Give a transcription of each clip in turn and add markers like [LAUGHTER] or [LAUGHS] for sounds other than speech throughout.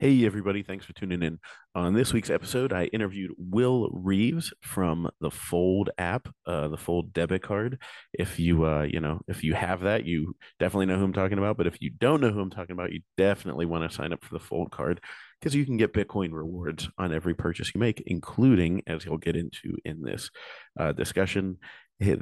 Hey, everybody. Thanks for tuning in. On this week's episode, I interviewed Will Reeves from the Fold app, uh, the Fold debit card. If you, uh, you know, if you have that, you definitely know who I'm talking about. But if you don't know who I'm talking about, you definitely want to sign up for the Fold card because you can get Bitcoin rewards on every purchase you make, including, as you'll get into in this uh, discussion,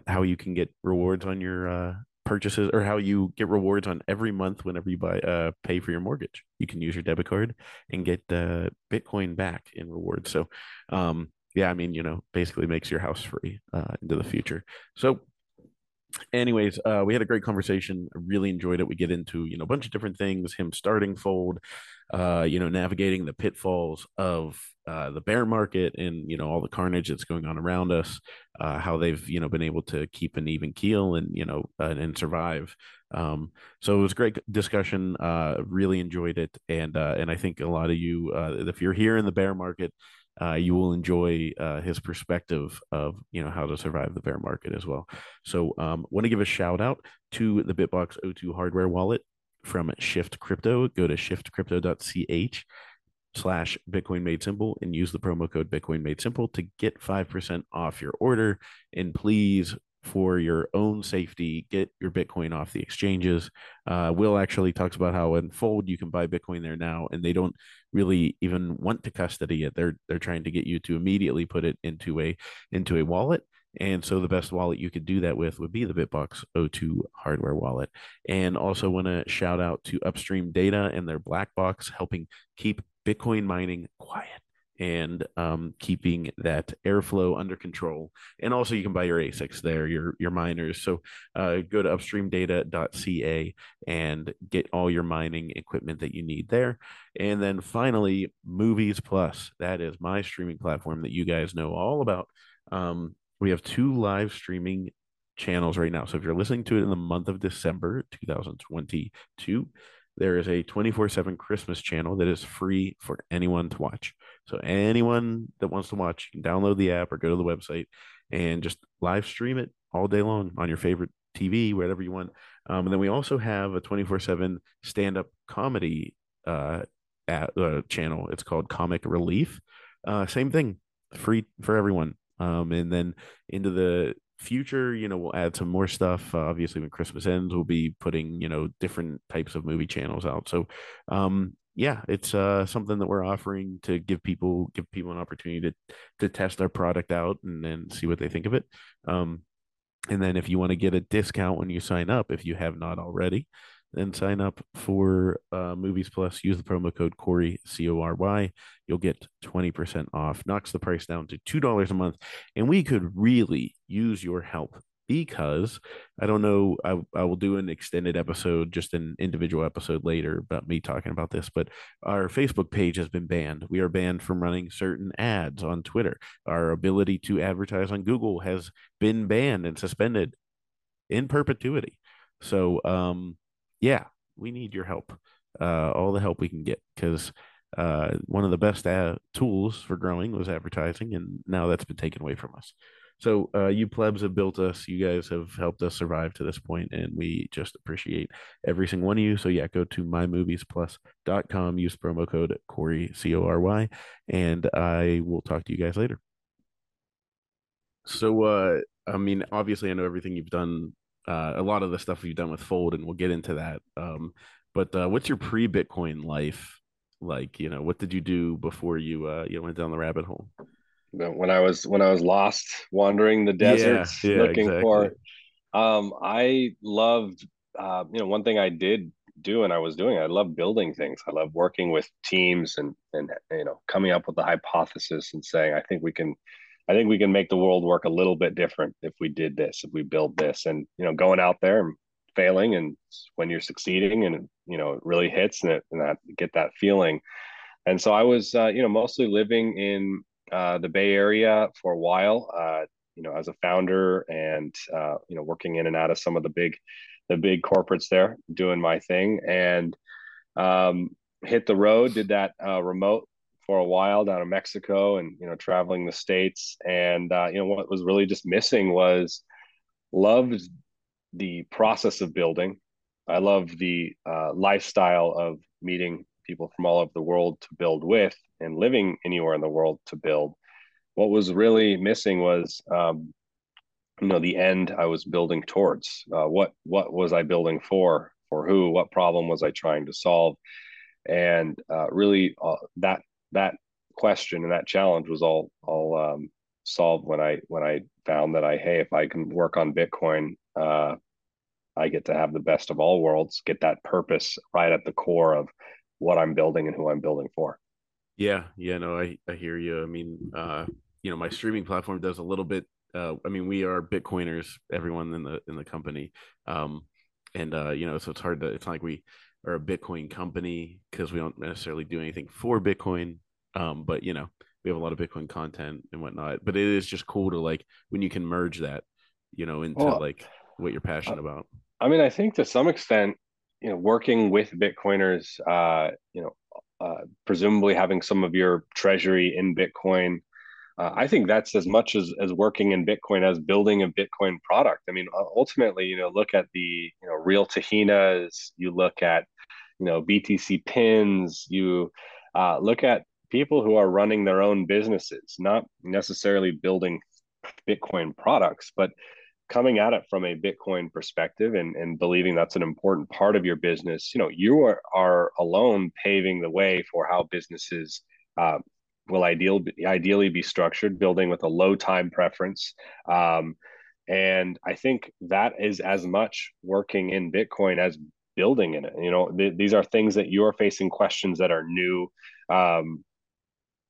how you can get rewards on your uh, purchases or how you get rewards on every month whenever you buy uh pay for your mortgage. You can use your debit card and get uh bitcoin back in rewards. So um yeah i mean you know basically makes your house free uh into the future. So anyways uh we had a great conversation. I really enjoyed it. We get into you know a bunch of different things him starting fold uh you know navigating the pitfalls of uh, the bear market and you know all the carnage that's going on around us, uh, how they've you know been able to keep an even keel and you know uh, and survive. Um, so it was a great discussion. Uh, really enjoyed it, and uh, and I think a lot of you, uh, if you're here in the bear market, uh, you will enjoy uh, his perspective of you know how to survive the bear market as well. So, um, want to give a shout out to the BitBox02 hardware wallet from Shift Crypto. Go to shiftcrypto.ch slash Bitcoin Made Simple and use the promo code Bitcoin Made Simple to get 5% off your order. And please, for your own safety, get your Bitcoin off the exchanges. Uh, Will actually talks about how in Fold you can buy Bitcoin there now, and they don't really even want to custody it. They're they're trying to get you to immediately put it into a into a wallet. And so the best wallet you could do that with would be the Bitbox O2 hardware wallet. And also want to shout out to Upstream Data and their black box helping keep Bitcoin mining quiet and um, keeping that airflow under control. And also, you can buy your ASICs there, your your miners. So uh, go to upstreamdata.ca and get all your mining equipment that you need there. And then finally, Movies Plus. That is my streaming platform that you guys know all about. Um, we have two live streaming channels right now. So if you're listening to it in the month of December 2022, there is a 24 7 Christmas channel that is free for anyone to watch. So, anyone that wants to watch, you can download the app or go to the website and just live stream it all day long on your favorite TV, wherever you want. Um, and then we also have a 24 7 stand up comedy uh, at, uh, channel. It's called Comic Relief. Uh, same thing, free for everyone. Um, and then into the future, you know, we'll add some more stuff. Uh, obviously, when Christmas ends, we'll be putting, you know, different types of movie channels out. So, um, yeah, it's uh, something that we're offering to give people give people an opportunity to to test our product out and then see what they think of it. Um, and then if you want to get a discount when you sign up, if you have not already, then sign up for uh, Movies Plus. Use the promo code Cory C O R Y. You'll get twenty percent off. Knocks the price down to two dollars a month, and we could really use your help because I don't know. I I will do an extended episode, just an individual episode later about me talking about this. But our Facebook page has been banned. We are banned from running certain ads on Twitter. Our ability to advertise on Google has been banned and suspended in perpetuity. So um yeah, we need your help, uh, all the help we can get, because uh, one of the best uh, tools for growing was advertising, and now that's been taken away from us. So uh, you plebs have built us. You guys have helped us survive to this point, and we just appreciate every single one of you. So yeah, go to mymoviesplus.com, use promo code Cory C O R Y, and I will talk to you guys later. So uh, I mean, obviously, I know everything you've done uh, a lot of the stuff you've done with Fold, and we'll get into that. Um, but uh, what's your pre-Bitcoin life like? You know, what did you do before you uh, you went down the rabbit hole? When I was when I was lost, wandering the deserts, yeah, yeah, looking exactly. for. Um, I loved, uh, you know, one thing I did do and I was doing. I love building things. I love working with teams and and you know coming up with the hypothesis and saying I think we can I think we can make the world work a little bit different if we did this, if we build this, and you know, going out there and failing, and when you're succeeding, and you know, it really hits, and, it, and that get that feeling. And so I was, uh, you know, mostly living in uh, the Bay Area for a while, uh, you know, as a founder, and uh, you know, working in and out of some of the big, the big corporates there, doing my thing, and um, hit the road. Did that uh, remote for a while down in Mexico and you know traveling the states and uh, you know what was really just missing was loved the process of building I love the uh, lifestyle of meeting people from all over the world to build with and living anywhere in the world to build. What was really missing was, um, you know, the end I was building towards. Uh, what what was I building for? For who? What problem was I trying to solve? And uh, really, uh, that that question and that challenge was all all um, solved when I when I found that I hey if I can work on Bitcoin, uh, I get to have the best of all worlds, get that purpose right at the core of what I'm building and who I'm building for. Yeah, yeah, no, I I hear you. I mean, uh, you know, my streaming platform does a little bit. Uh, I mean, we are Bitcoiners, everyone in the in the company, um, and uh, you know, so it's hard to. It's like we are a Bitcoin company because we don't necessarily do anything for Bitcoin. Um, but you know, we have a lot of Bitcoin content and whatnot. But it is just cool to like when you can merge that, you know, into well, like what you're passionate about. I mean, I think to some extent, you know, working with Bitcoiners, uh, you know, uh, presumably having some of your treasury in Bitcoin. Uh, I think that's as much as as working in Bitcoin as building a Bitcoin product. I mean, ultimately, you know, look at the you know real Tahini's. You look at you know BTC pins. You uh, look at people who are running their own businesses, not necessarily building Bitcoin products, but coming at it from a Bitcoin perspective and, and believing that's an important part of your business, you know, you are, are alone paving the way for how businesses uh, will ideal, ideally be structured, building with a low time preference. Um, and I think that is as much working in Bitcoin as building in it. You know, th- these are things that you're facing questions that are new. Um,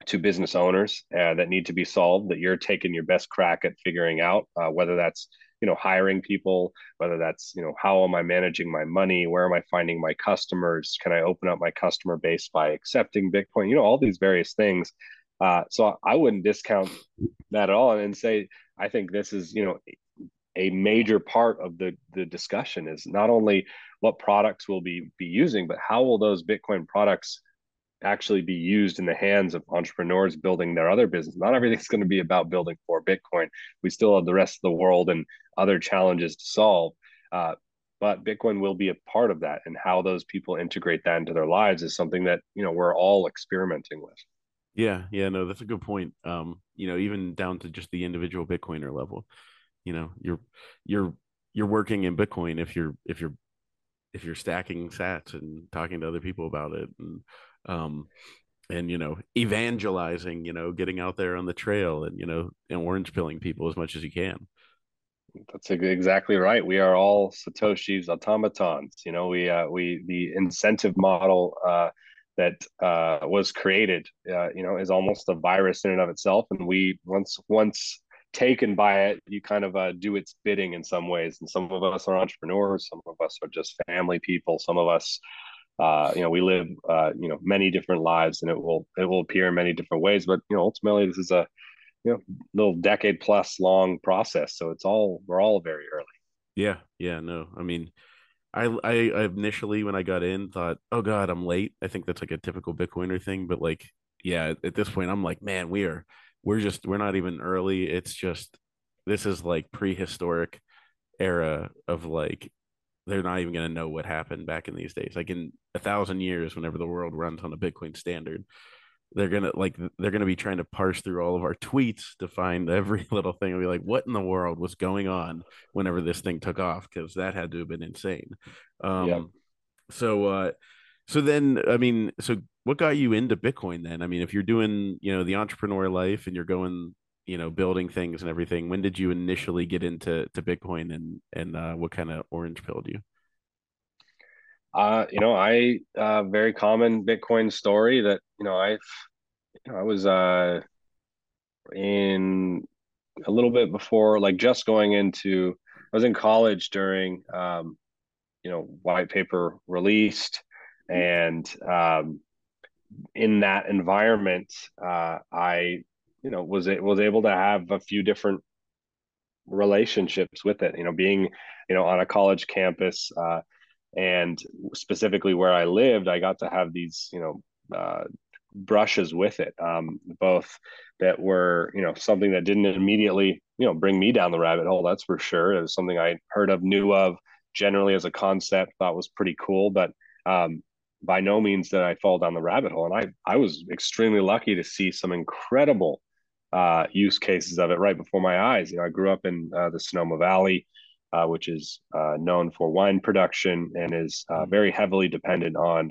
to business owners uh, that need to be solved that you're taking your best crack at figuring out uh, whether that's you know hiring people whether that's you know how am i managing my money where am i finding my customers can i open up my customer base by accepting bitcoin you know all these various things uh, so i wouldn't discount that at all and say i think this is you know a major part of the the discussion is not only what products we'll be be using but how will those bitcoin products actually be used in the hands of entrepreneurs building their other business. Not everything's going to be about building for Bitcoin. We still have the rest of the world and other challenges to solve. Uh, but Bitcoin will be a part of that, and how those people integrate that into their lives is something that you know we're all experimenting with. Yeah, yeah, no, that's a good point. Um, you know, even down to just the individual Bitcoiner level, you know, you're you're you're working in Bitcoin if you're if you're if you're stacking sats and talking to other people about it and um, and you know evangelizing you know getting out there on the trail and you know and orange pilling people as much as you can. That's exactly right. We are all satoshi's automatons you know we uh we the incentive model uh that uh was created uh you know is almost a virus in and of itself. And we once once taken by it you kind of uh, do its bidding in some ways and some of us are entrepreneurs some of us are just family people some of us uh, you know, we live, uh, you know, many different lives, and it will it will appear in many different ways. But you know, ultimately, this is a you know little decade plus long process. So it's all we're all very early. Yeah, yeah, no, I mean, I I initially when I got in thought, oh god, I'm late. I think that's like a typical Bitcoiner thing, but like, yeah, at this point, I'm like, man, we are we're just we're not even early. It's just this is like prehistoric era of like they're not even going to know what happened back in these days. Like in a thousand years, whenever the world runs on a Bitcoin standard, they're gonna like they're gonna be trying to parse through all of our tweets to find [LAUGHS] every little thing and be like, what in the world was going on whenever this thing took off? Because that had to have been insane. Um, yeah. So, uh, so then, I mean, so what got you into Bitcoin then? I mean, if you're doing, you know, the entrepreneur life and you're going you know building things and everything when did you initially get into to bitcoin and and uh, what kind of orange pilled you uh you know i uh very common bitcoin story that you know i've you know, i was uh in a little bit before like just going into i was in college during um you know white paper released and um in that environment uh i you know was it was able to have a few different relationships with it you know being you know on a college campus uh, and specifically where i lived i got to have these you know uh, brushes with it um, both that were you know something that didn't immediately you know bring me down the rabbit hole that's for sure. It was something i heard of knew of generally as a concept thought was pretty cool but um, by no means did I fall down the rabbit hole. And I, I was extremely lucky to see some incredible uh, use cases of it right before my eyes. You know, I grew up in uh, the Sonoma Valley, uh, which is uh, known for wine production and is uh, mm. very heavily dependent on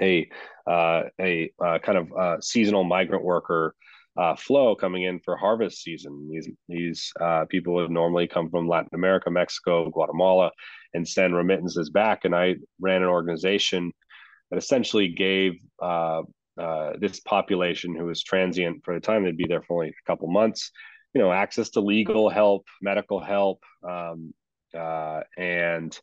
a uh, a kind of seasonal migrant worker flow coming in for harvest season. These these people would normally come from Latin America, Mexico, Guatemala, and send remittances back. And I ran an organization that essentially gave uh, uh, this population who was transient for the time they'd be there for only a couple months, you know, access to legal help, medical help, um, uh, and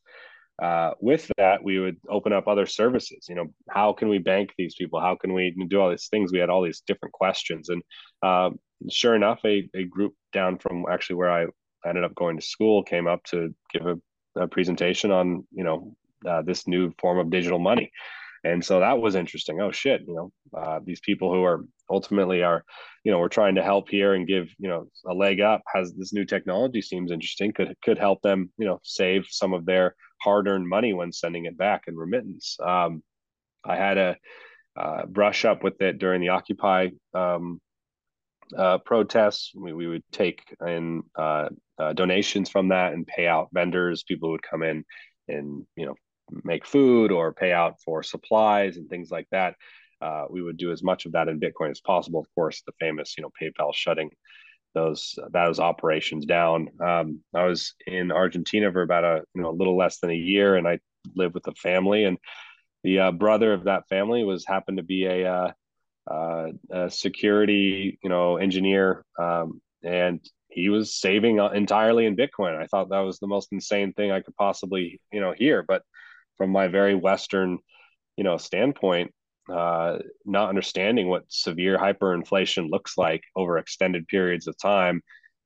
uh, with that, we would open up other services. You know, how can we bank these people? How can we do all these things? We had all these different questions, and um, sure enough, a, a group down from actually where I ended up going to school came up to give a a presentation on you know uh, this new form of digital money. And so that was interesting. Oh shit you know uh, these people who are ultimately are you know we're trying to help here and give you know a leg up has this new technology seems interesting could could help them you know save some of their hard-earned money when sending it back in remittance. Um, i had a uh, brush up with it during the occupy um, uh, protests. We, we would take in uh, uh, donations from that and pay out vendors. People would come in and you know make food or pay out for supplies and things like that. Uh, we would do as much of that in Bitcoin as possible. Of course, the famous you know PayPal shutting those those operations down. Um, I was in Argentina for about a you know a little less than a year, and I lived with a family and the uh, brother of that family was happened to be a uh, uh, a security, you know, engineer, um, and he was saving entirely in Bitcoin. I thought that was the most insane thing I could possibly, you know, hear. But from my very Western, you know, standpoint, uh, not understanding what severe hyperinflation looks like over extended periods of time,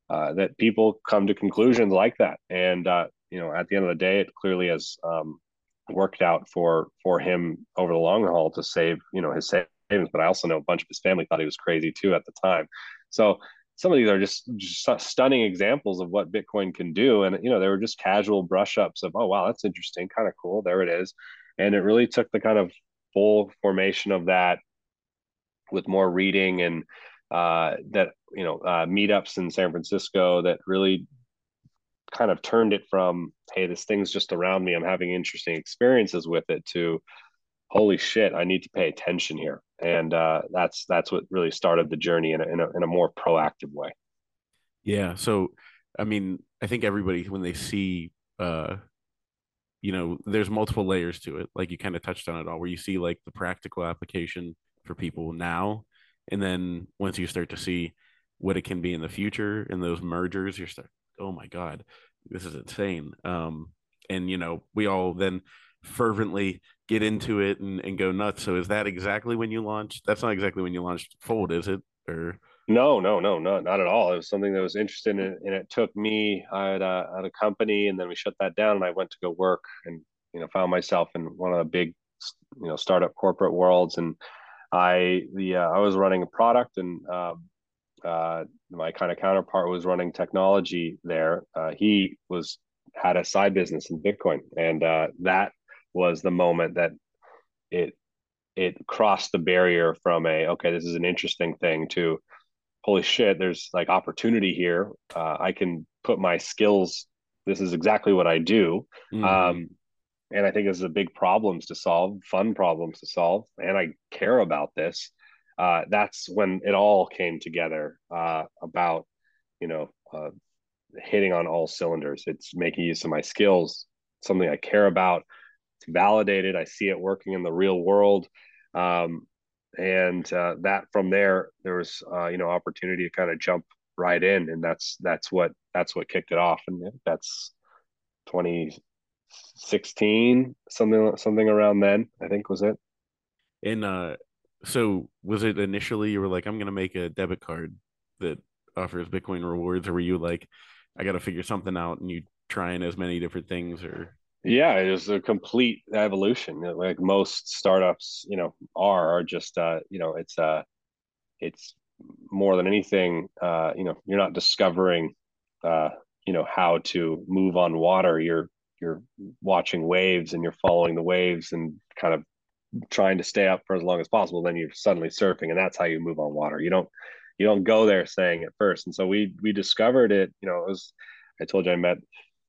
uh, that people come to conclusions like that. And uh, you know, at the end of the day, it clearly has um, worked out for for him over the long haul to save, you know, his but I also know a bunch of his family thought he was crazy too at the time. So some of these are just, just stunning examples of what Bitcoin can do. And, you know, they were just casual brush ups of, oh, wow, that's interesting, kind of cool. There it is. And it really took the kind of full formation of that with more reading and uh, that, you know, uh, meetups in San Francisco that really kind of turned it from, hey, this thing's just around me. I'm having interesting experiences with it to, holy shit, I need to pay attention here. And uh, that's that's what really started the journey in a, in a, in a more proactive way. Yeah. So, I mean, I think everybody when they see, uh, you know, there's multiple layers to it. Like you kind of touched on it all, where you see like the practical application for people now, and then once you start to see what it can be in the future and those mergers, you're start, oh my god, this is insane. Um, and you know, we all then fervently get into it and, and go nuts. So is that exactly when you launched? That's not exactly when you launched Fold, is it? Or no, no, no, not not at all. It was something that was interesting, and, and it took me. I had a, at a company, and then we shut that down, and I went to go work, and you know, found myself in one of the big, you know, startup corporate worlds, and I the uh, I was running a product, and uh, uh, my kind of counterpart was running technology there. Uh, he was had a side business in Bitcoin, and uh, that was the moment that it it crossed the barrier from a okay this is an interesting thing to holy shit there's like opportunity here. Uh, i can put my skills this is exactly what i do. Mm-hmm. um, and i think this is a big problems to solve fun problems to solve and i care about this. Uh, that's when it all came together uh, about you know uh, hitting on all cylinders. It's making use of my skills something i care about it's validated. I see it working in the real world. Um, and uh, that from there, there was, uh, you know, opportunity to kind of jump right in. And that's, that's what, that's what kicked it off. And that's 2016, something, something around then, I think was it. And, uh, so was it initially you were like, I'm going to make a debit card that offers Bitcoin rewards, or were you like, I got to figure something out and you trying as many different things or? Yeah, it was a complete evolution. Like most startups, you know, are are just uh, you know, it's uh it's more than anything, uh, you know, you're not discovering uh, you know, how to move on water. You're you're watching waves and you're following the waves and kind of trying to stay up for as long as possible, then you're suddenly surfing, and that's how you move on water. You don't you don't go there saying it first. And so we we discovered it. You know, it was I told you I met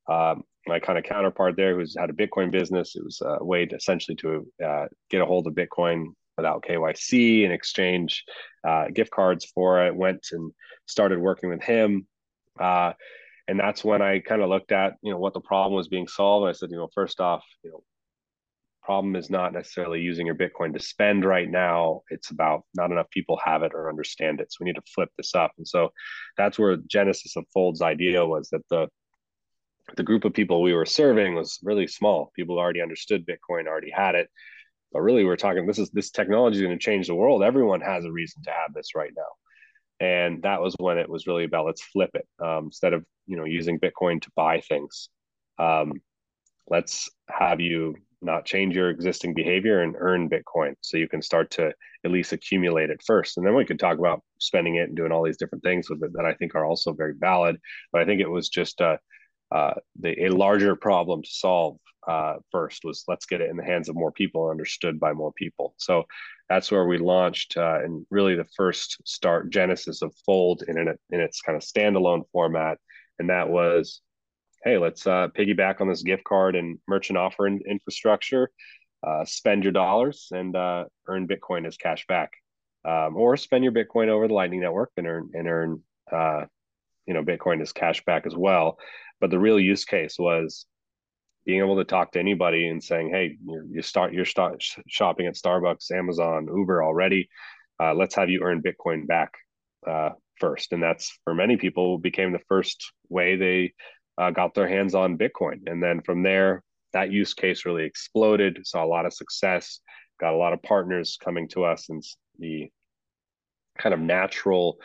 um, my kind of counterpart there who's had a Bitcoin business. It was a way to essentially to uh, get a hold of Bitcoin without KYC and exchange uh, gift cards for it. Went and started working with him. Uh, and that's when I kind of looked at, you know, what the problem was being solved. I said, you know, first off, you know, problem is not necessarily using your Bitcoin to spend right now. It's about not enough people have it or understand it. So we need to flip this up. And so that's where genesis of Fold's idea was that the the group of people we were serving was really small. People already understood Bitcoin, already had it. But really, we're talking this is this technology is going to change the world. Everyone has a reason to have this right now. And that was when it was really about let's flip it. Um, instead of you know using Bitcoin to buy things, um, let's have you not change your existing behavior and earn Bitcoin so you can start to at least accumulate it first. And then we could talk about spending it and doing all these different things with it that I think are also very valid. But I think it was just a, uh, the, a larger problem to solve uh, first was let's get it in the hands of more people and understood by more people. So that's where we launched uh, and really the first start genesis of Fold in, an, in its kind of standalone format. And that was hey, let's uh, piggyback on this gift card and merchant offer in, infrastructure. Uh, spend your dollars and uh, earn Bitcoin as cash back, um, or spend your Bitcoin over the Lightning Network and earn and earn you know Bitcoin as cash back as well. But the real use case was being able to talk to anybody and saying, "Hey, you're, you start you're start shopping at Starbucks, Amazon, Uber already. Uh, let's have you earn Bitcoin back uh, first. And that's for many people became the first way they uh, got their hands on Bitcoin. And then from there, that use case really exploded, saw a lot of success, got a lot of partners coming to us. And the kind of natural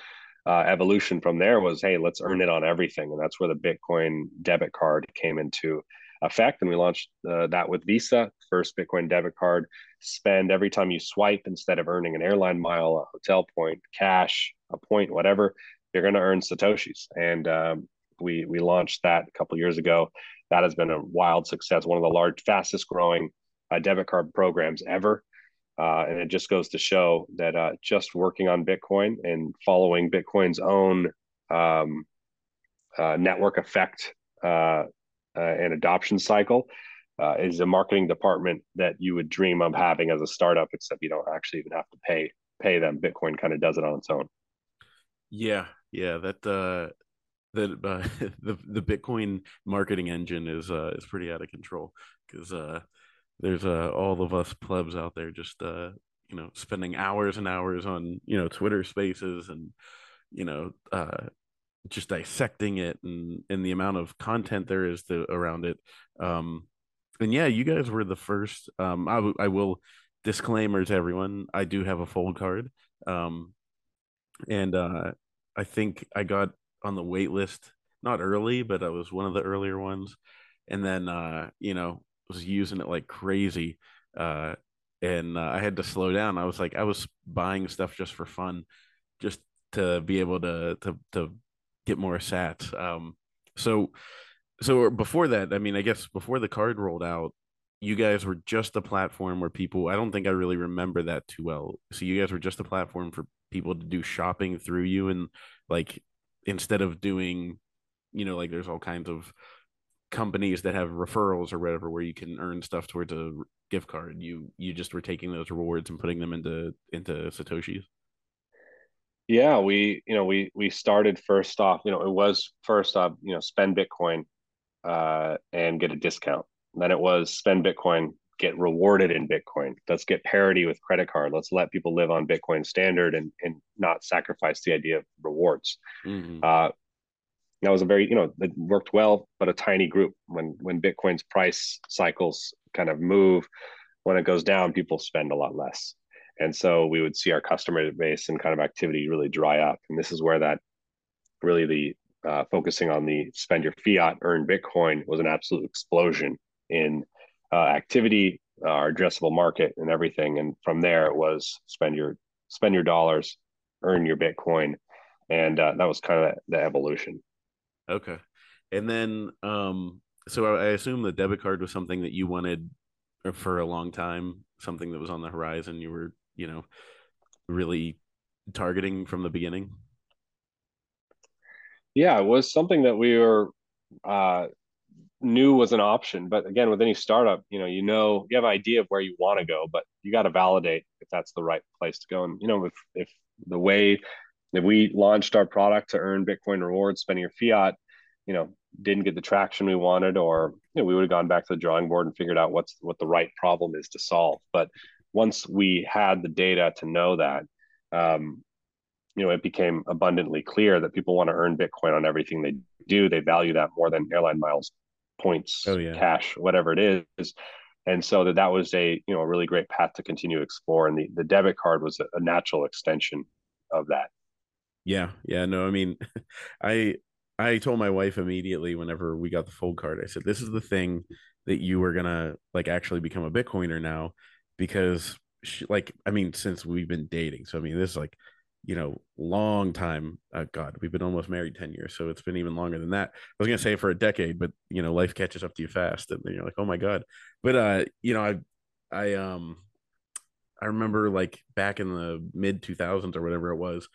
uh, evolution from there was hey, let's earn it on everything. And that's where the Bitcoin debit card came into effect. And we launched uh, that with Visa, first Bitcoin debit card. Spend every time you swipe instead of earning an airline mile, a hotel point, cash, a point, whatever, you're going to earn Satoshis. And um, we we launched that a couple years ago. That has been a wild success, one of the large, fastest growing uh, debit card programs ever. Uh, and it just goes to show that uh, just working on Bitcoin and following Bitcoin's own um, uh, network effect uh, uh, and adoption cycle is a marketing department that you would dream of having as a startup, except you don't actually even have to pay pay them. Bitcoin kind of does it on its own. Yeah, yeah, that that uh, [LAUGHS] the the Bitcoin marketing engine is uh, is pretty out of control because uh, there's uh, all of us plebs out there just uh, you know spending hours and hours on you know Twitter Spaces and you know uh, just dissecting it and and the amount of content there is to, around it. Um, and yeah, you guys were the first. Um, I, w- I will disclaimer to everyone. I do have a fold card. Um, and uh, I think I got on the wait list, not early, but I was one of the earlier ones. And then, uh, you know, was using it like crazy. Uh, and uh, I had to slow down. I was like, I was buying stuff just for fun, just to be able to to to get more sats. Um, so so before that, I mean, I guess before the card rolled out, you guys were just a platform where people. I don't think I really remember that too well. So you guys were just a platform for people to do shopping through you and like instead of doing, you know, like there's all kinds of companies that have referrals or whatever where you can earn stuff towards a gift card. You you just were taking those rewards and putting them into into satoshis. Yeah, we you know we we started first off. You know, it was first off you know spend Bitcoin uh, and get a discount. then it was spend Bitcoin, get rewarded in Bitcoin. Let's get parity with credit card. Let's let people live on Bitcoin standard and and not sacrifice the idea of rewards. Mm-hmm. Uh, that was a very you know it worked well, but a tiny group. When when Bitcoin's price cycles kind of move, when it goes down, people spend a lot less. And so we would see our customer base and kind of activity really dry up. And this is where that really the uh, focusing on the spend your fiat, earn Bitcoin was an absolute explosion in uh, activity, uh, our addressable market, and everything. And from there, it was spend your spend your dollars, earn your Bitcoin, and uh, that was kind of the evolution. Okay, and then um, so I assume the debit card was something that you wanted for a long time. something that was on the horizon you were you know really targeting from the beginning yeah it was something that we were uh knew was an option but again with any startup you know you know you have an idea of where you want to go but you got to validate if that's the right place to go and you know if if the way if we launched our product to earn bitcoin rewards spending your fiat you know didn't get the traction we wanted or you know we would have gone back to the drawing board and figured out what's what the right problem is to solve. But once we had the data to know that um, you know it became abundantly clear that people want to earn bitcoin on everything they do. They value that more than airline miles points oh, yeah. cash whatever it is. And so that that was a you know a really great path to continue to explore. And the, the debit card was a, a natural extension of that yeah yeah no i mean [LAUGHS] i I told my wife immediately whenever we got the fold card, I said, "This is the thing that you were gonna like actually become a Bitcoiner now," because she, like I mean, since we've been dating, so I mean, this is like you know long time. Uh, God, we've been almost married ten years, so it's been even longer than that. I was gonna say for a decade, but you know, life catches up to you fast, and then you're like, "Oh my God!" But uh, you know, I I um I remember like back in the mid 2000s or whatever it was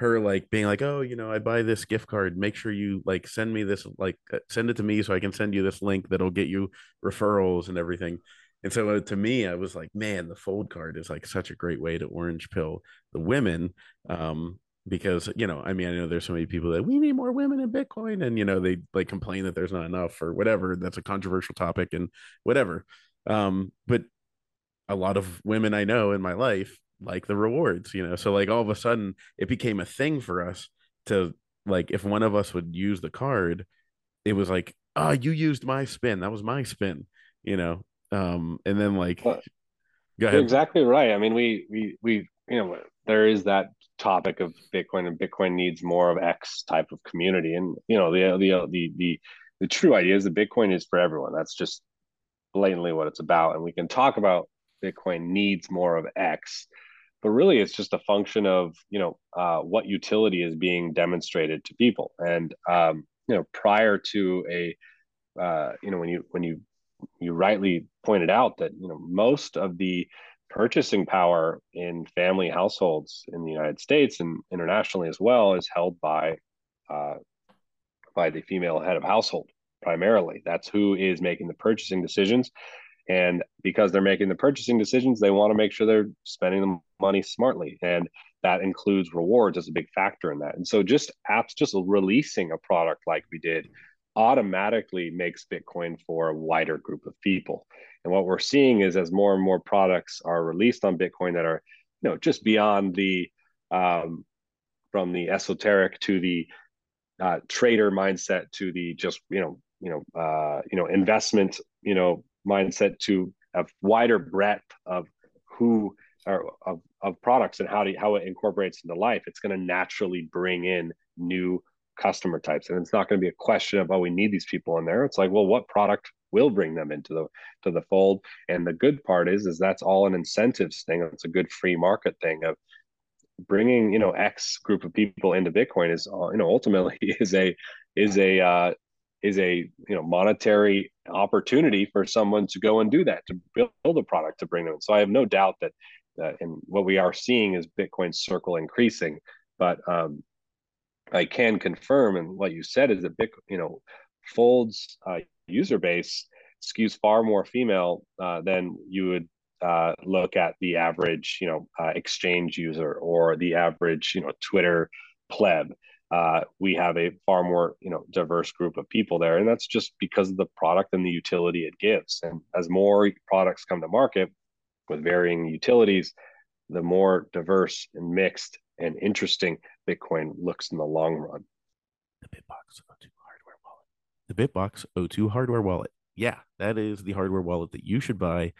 her like being like, "Oh, you know, I buy this gift card. Make sure you like send me this like uh, send it to me so I can send you this link that'll get you referrals and everything." And so uh, to me, I was like, "Man, the fold card is like such a great way to orange pill the women." Um, because you know, I mean, I know there's so many people that we need more women in Bitcoin, and you know, they like complain that there's not enough or whatever. That's a controversial topic and whatever. Um, but a lot of women I know in my life like the rewards, you know. So like all of a sudden it became a thing for us to like if one of us would use the card, it was like, oh, you used my spin. That was my spin, you know. Um, and then like well, go ahead. exactly right. I mean, we we we you know there is that topic of Bitcoin and Bitcoin needs more of X type of community. And you know, the the the the the true idea is that Bitcoin is for everyone. That's just blatantly what it's about. And we can talk about Bitcoin needs more of X but really it's just a function of you know uh, what utility is being demonstrated to people and um, you know prior to a uh, you know when you when you you rightly pointed out that you know most of the purchasing power in family households in the United States and internationally as well is held by uh, by the female head of household primarily. That's who is making the purchasing decisions. And because they're making the purchasing decisions, they want to make sure they're spending the money smartly. And that includes rewards as a big factor in that. And so just apps, just releasing a product like we did automatically makes Bitcoin for a wider group of people. And what we're seeing is as more and more products are released on Bitcoin that are, you know, just beyond the um, from the esoteric to the uh, trader mindset to the just you know you know uh, you know investment you know mindset to a wider breadth of who or of, of products and how do how it incorporates into life it's going to naturally bring in new customer types. And it's not going to be a question of oh we need these people in there. It's like well what product will bring them into the to the fold? And the good part is is that's all an incentives thing. It's a good free market thing of bringing you know x group of people into bitcoin is you know ultimately [LAUGHS] is a is a uh, is a you know monetary opportunity for someone to go and do that to build a product to bring them. So i have no doubt that and what we are seeing is bitcoin circle increasing but um, i can confirm and what you said is that bitcoin you know folds uh, user base skews far more female uh, than you would uh, look at the average you know uh, exchange user or the average you know twitter pleb uh, we have a far more you know diverse group of people there. And that's just because of the product and the utility it gives. And as more products come to market with varying utilities the more diverse and mixed and interesting bitcoin looks in the long run. The bitbox o2 hardware wallet. The bitbox o2 hardware wallet. Yeah that is the hardware wallet that you should buy.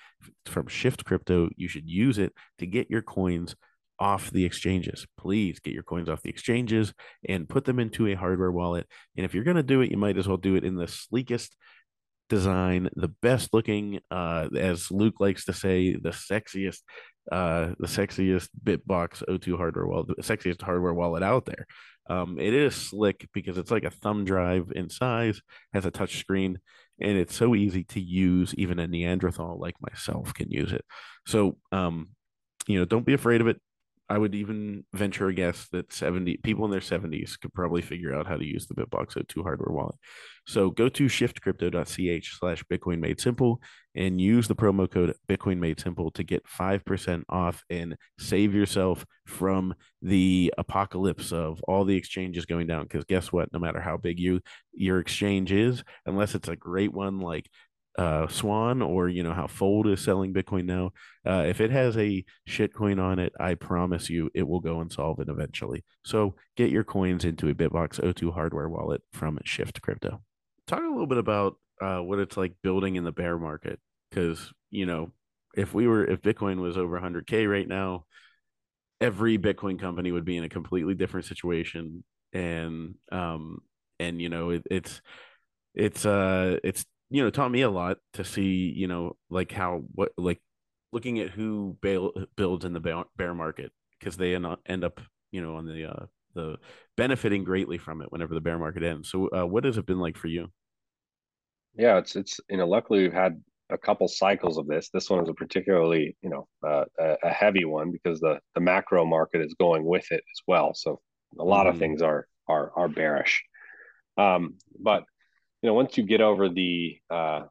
From shift crypto you should use it to get your coins off the exchanges. Please get your coins off the exchanges and put them into a hardware wallet. And if you're going to do it, you might as well do it in the sleekest design, the best looking, uh, as Luke likes to say, the sexiest, uh, the sexiest BitBox02 hardware wallet, the sexiest hardware wallet out there. Um, it is slick because it's like a thumb drive in size, has a touch screen, and it's so easy to use. Even a Neanderthal like myself can use it. So, um, you know, don't be afraid of it. I would even venture a guess that 70 people in their 70s could probably figure out how to use the BitBox02 hardware wallet. So go to shiftcrypto.ch slash Bitcoin made simple and use the promo code Bitcoin made simple to get 5% off and save yourself from the apocalypse of all the exchanges going down. Because guess what? No matter how big you your exchange is, unless it's a great one like uh, Swan or you know how Fold is selling Bitcoin now, uh, if it has a shitcoin on it, I promise you it will go and solve it eventually. So get your coins into a BitBox02 hardware wallet from Shift Crypto. Talk a little bit about uh, what it's like building in the bear market, because you know if we were if Bitcoin was over 100k right now, every Bitcoin company would be in a completely different situation, and um and you know it, it's it's uh it's you know taught me a lot to see you know like how what like looking at who bail, builds in the bear, market because they end up, you know on the uh the benefiting greatly from it whenever the bear market ends. So uh, what has it been like for you? Yeah it's it's you know luckily we've had a couple cycles of this. This one is a particularly you know uh, a, a, heavy one because the the macro market is going with it as well. So a lot mm-hmm. of things are are are bearish. Um but you know once you get over the uh,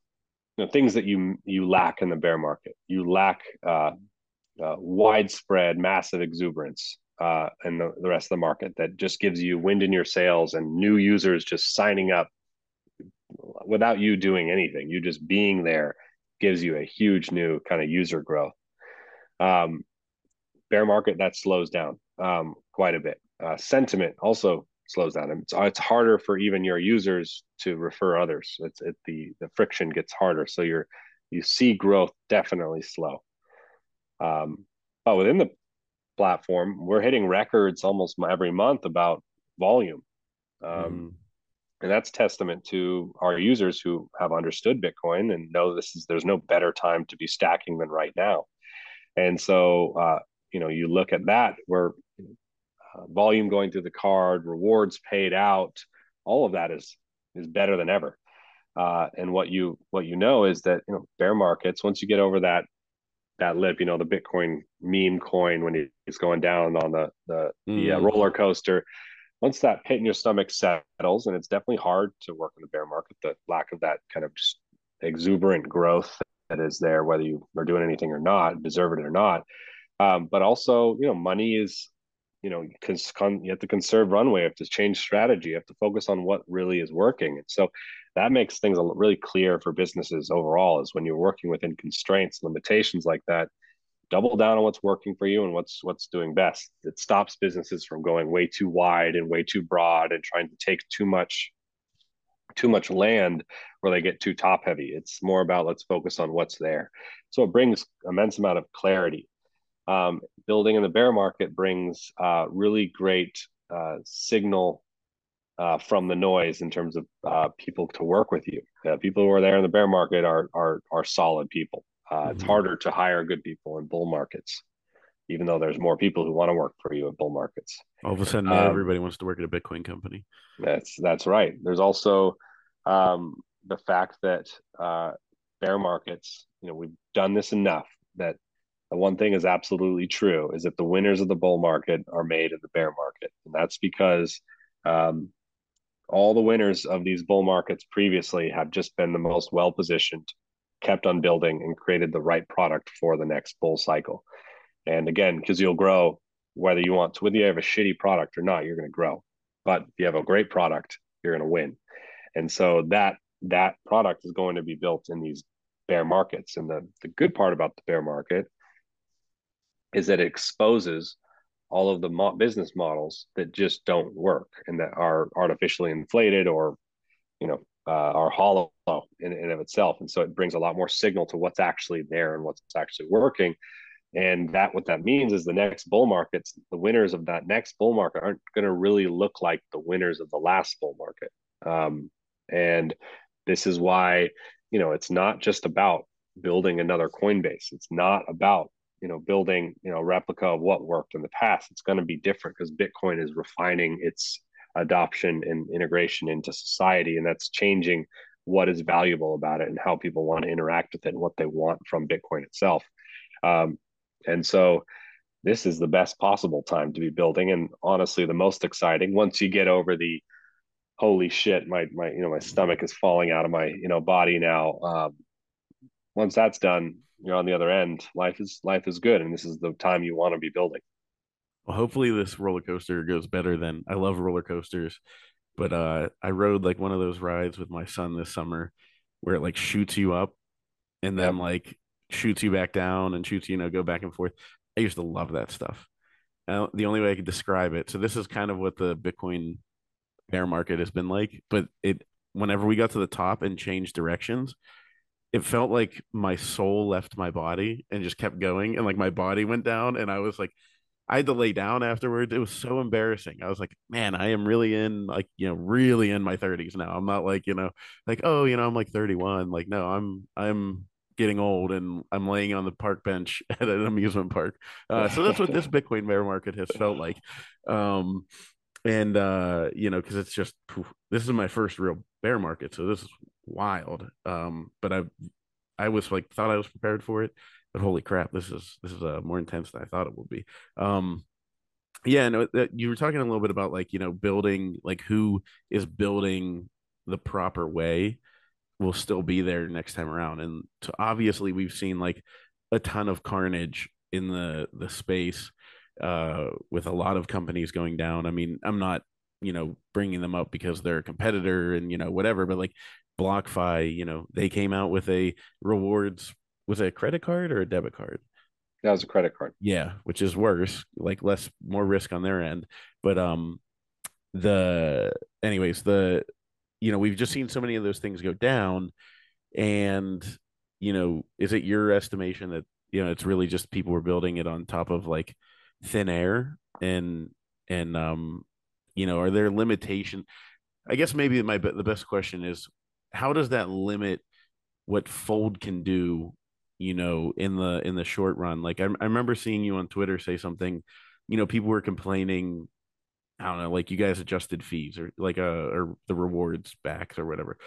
you know things that you you lack in the bear market, you lack uh, uh, widespread massive exuberance uh, in the, the rest of the market that just gives you wind in your sails and new users just signing up without you doing anything. You just being there gives you a huge new kind of user growth. Um, bear market that slows down um, quite a bit. Uh, sentiment also slows down. It's it's harder for even your users to refer others. It's it, the the friction gets harder. So you're you see growth definitely slow. Um, but within the platform, we're hitting records almost every month about volume. Um, mm. And that's testament to our users who have understood Bitcoin and know this is there's no better time to be stacking than right now. And so, uh, you know, you look at that, we're uh, volume going through the card, rewards paid out, all of that is is better than ever. Uh, and what you what you know is that you know bear markets once you get over that that lip, you know the Bitcoin meme coin when it's going down on the the, mm. the uh, mm-hmm. roller coaster. Once that pit in your stomach settles, and it's definitely hard to work in the bear market, the lack of that kind of just exuberant growth that is there, whether you are doing anything or not, deserve it or not. Um, but also, you know, money is you know because you have to conserve runway you have to change strategy you have to focus on what really is working. And so that makes things really clear for businesses overall is when you're working within constraints limitations like that double down on what's working for you and what's what's doing best. It stops businesses from going way too wide and way too broad and trying to take too much too much land where they get too top heavy. It's more about let's focus on what's there. So it brings immense amount of clarity um, building in the bear market brings uh, really great uh, signal uh, from the noise in terms of uh, people to work with you. people who are there in the bear market are are are solid people. Mm-hmm. It's harder to hire good people in bull markets, even though there's more people who want to work for you at bull markets. All of a sudden, um, everybody wants to work at a Bitcoin company. That's that's right. There's also um, the fact that uh, bear markets. You know, we've done this enough that the one thing is absolutely true is that the winners of the bull market are made in the bear market. And that's because um, all the winners of these bull markets previously have just been the most well positioned, kept on building, and created the right product for the next bull cycle. And again, because you'll grow whether you want to, whether you have a shitty product or not, you're going to grow. But if you have a great product, you're going to win. And so that that product is going to be built in these bear markets. And the, the good part about the bear market is that it exposes all of the mo- business models that just don't work and that are artificially inflated or you know uh, are hollow in, in of itself. And so it brings a lot more signal to what's actually there and what's actually working. And that what that means is the next bull markets the winners of that next bull market aren't going to really look like the winners of the last bull market. Um, and this is why you know it's not just about building another coinbase. It's not about you know building you know replica of what worked in the past it's going to be different because bitcoin is refining its adoption and integration into society and that's changing what is valuable about it and how people want to interact with it and what they want from Bitcoin itself. Um, and so this is the best possible time to be building and honestly the most exciting once you get over the holy shit my my you know my stomach is falling out of my you know body now um, once that's done you're on the other end. Life is life is good and this is the time you want to be building. Well hopefully this roller coaster goes better than i love roller coasters but uh i rode like one of those rides with my son this summer where it like shoots you up and then yep. like shoots you back down and shoots you know go back and forth. I used to love that stuff. Uh, the only way i could describe it so this is kind of what the bitcoin bear market has been like but it whenever we got to the top and changed directions it felt like my soul left my body and just kept going and like my body went down and i was like i had to lay down afterwards. It was so embarrassing. I was like man i am really in like you know really in my 30s now. I'm not like you know like oh you know i'm like 31 like no i'm i'm getting old and i'm laying on the park bench [LAUGHS] at an amusement park. Uh, so that's what this [LAUGHS] bitcoin bear market has felt like. Um and uh you know because it's just this is my first real bear market so this is wild. Um but i i was like thought i was prepared for it but holy crap this is this is uh, more intense than i thought it would be. Um yeah no that you were talking a little bit about like you know building like who is building the proper way will still be there next time around. And so obviously we've seen like a ton of carnage in the the space uh, with a lot of companies going down. I mean, I'm not, you know, bringing them up because they're a competitor and, you know, whatever, but like BlockFi, you know, they came out with a rewards, was it a credit card or a debit card? That was a credit card. Yeah, which is worse, like less, more risk on their end. But, um, the, anyways, the, you know, we've just seen so many of those things go down. And, you know, is it your estimation that, you know, it's really just people were building it on top of like, thin air and and um you know are there limitation i guess maybe my the best question is how does that limit what fold can do you know in the in the short run? Like I, I remember seeing you on twitter say something you know people were complaining i don't know like you guys adjusted fees or like uh or the rewards backs or whatever.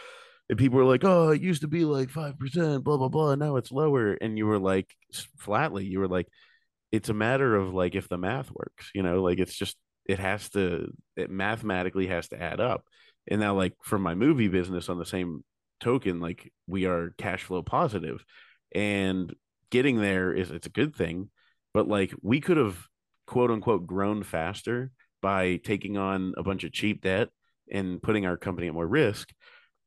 And people were like oh it used to be like 5% blah blah blah now it's lower. And you were like flatly you were like it's a matter of like if the math works, you know, like it's just it has to it mathematically has to add up. And now like for my movie business on the same token, like we are cash flow positive and getting there is it's a good thing, but like we could have quote unquote grown faster by taking on a bunch of cheap debt and putting our company at more risk.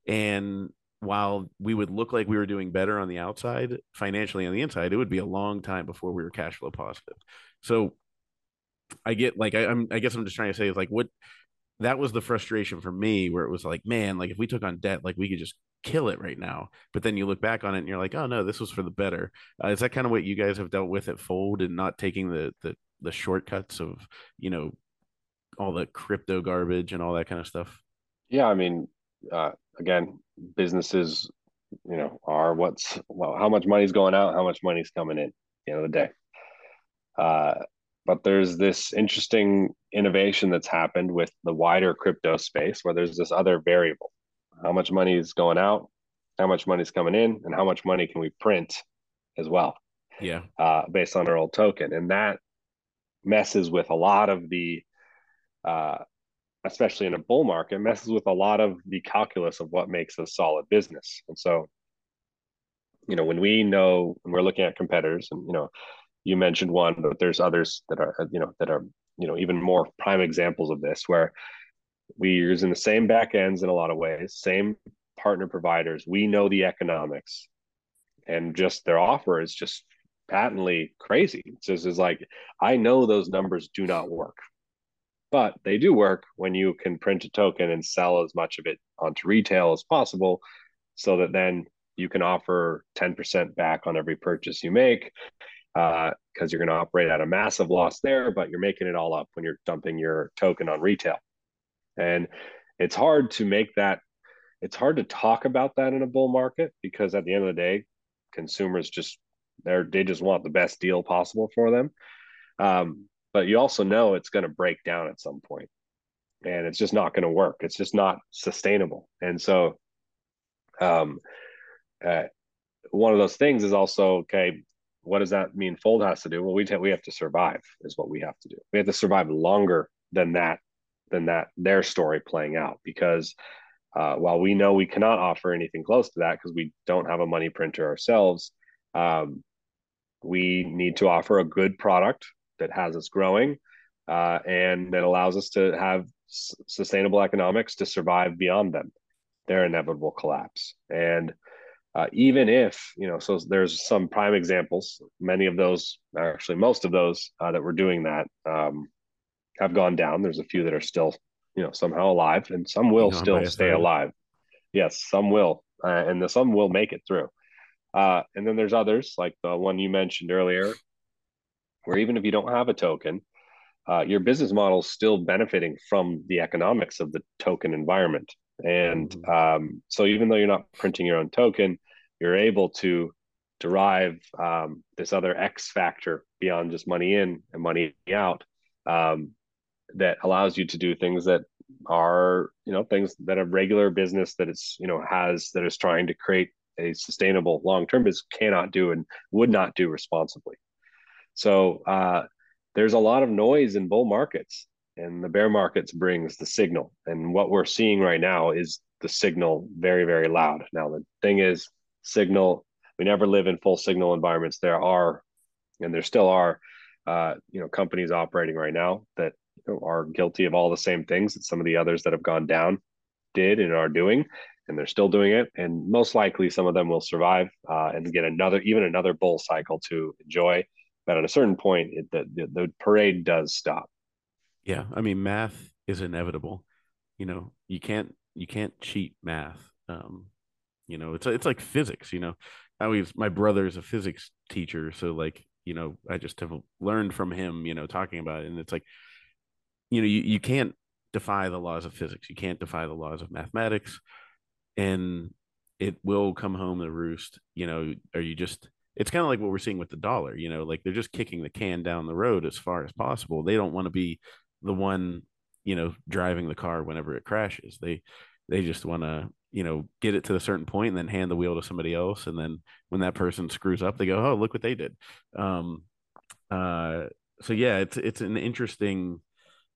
And while we would look like we were doing better on the outside, financially on the inside, it would be a long time before we were cash flow positive. So I get like I, am I guess I'm just trying to say is like what that was the frustration for me where it was like, man, like if we took on debt, like we could just kill it right now. But then you look back on it and you're like, oh no, this was for the better. Uh, is that kind of what you guys have dealt with at Fold and not taking the the the shortcuts of you know all the crypto garbage and all that kind of stuff? Yeah, I mean, uh, again, businesses, you know, are what's well, how much money's going out, how much money's coming in. At the end of the day, uh, but there's this interesting innovation that's happened with the wider crypto space, where there's this other variable: how much money is going out, how much money is coming in, and how much money can we print as well. Yeah, uh, based on our old token, and that messes with a lot of the uh, especially in a bull market, messes with a lot of the calculus of what makes a solid business. And so, you know, when we know when we're looking at competitors, and you know, you mentioned one, but there's others that are, you know, that are, you know, even more prime examples of this, where we using the same back ends in a lot of ways, same partner providers. We know the economics, and just their offer is just patently crazy. So this is like, I know those numbers do not work but they do work when you can print a token and sell as much of it onto retail as possible so that then you can offer 10% back on every purchase you make because uh, you're going to operate at a massive loss there but you're making it all up when you're dumping your token on retail. And it's hard to make that it's hard to talk about that in a bull market because at the end of the day consumers just they're they just want the best deal possible for them. Um, but you also know it's going to break down at some point and it's just not going to work. It's just not sustainable. And so Um, uh, one of those things is also okay. What does that mean? Fold has to do. Well, we t- we have to survive is what we have to do. We have to survive longer than that than that their story playing out because uh, while we know we cannot offer anything close to that because we don't have a money printer ourselves, um, we need to offer a good product that has us growing uh, and that allows us to have s- sustainable economics to survive beyond them, their inevitable collapse. And uh, even if you know, so there's some prime examples. Many of those, actually, most of those uh, that were doing that um, have gone down. There's a few that are still, you know, somehow alive, and some will still stay alive. Yes, some will, uh, and the, some will make it through. Uh, and then there's others like the one you mentioned earlier, where even if you don't have a token, uh, your business model is still benefiting from the economics of the token environment. And mm-hmm. um, so even though you're not printing your own token, you're able to derive um, this other X factor beyond just money in and money out um, that allows you to do things that are you know things that a regular business that it's you know has that is trying to create a sustainable long term business cannot do and would not do responsibly. So uh, there's a lot of noise in bull markets, and the bear markets brings the signal. And what we're seeing right now is the signal very very loud. Now the thing is, signal. We never live in full signal environments. There are, and there still are, uh, you know, companies operating right now that are guilty of all the same things that some of the others that have gone down did and are doing and they're still doing it and most likely some of them will survive uh, and get another even another bull cycle to enjoy. But at a certain point it, the, the, the parade does stop. Yeah i mean math is inevitable. You know you can't you can't cheat math um you know it's it's like physics you know. I always my brother's a physics teacher so like you know i just have learned from him you know talking about it and it's like you know you, you can't defy the laws of physics. You can't defy the laws of mathematics and it will come home the roost you know are you just it's kind of like what we're seeing with the dollar you know like they're just kicking the can down the road as far as possible. They don't want to be the one you know driving the car whenever it crashes. They they just want to you know get it to a certain point and then hand the wheel to somebody else and then when that person screws up they go oh look what they did um uh so yeah it's it's an interesting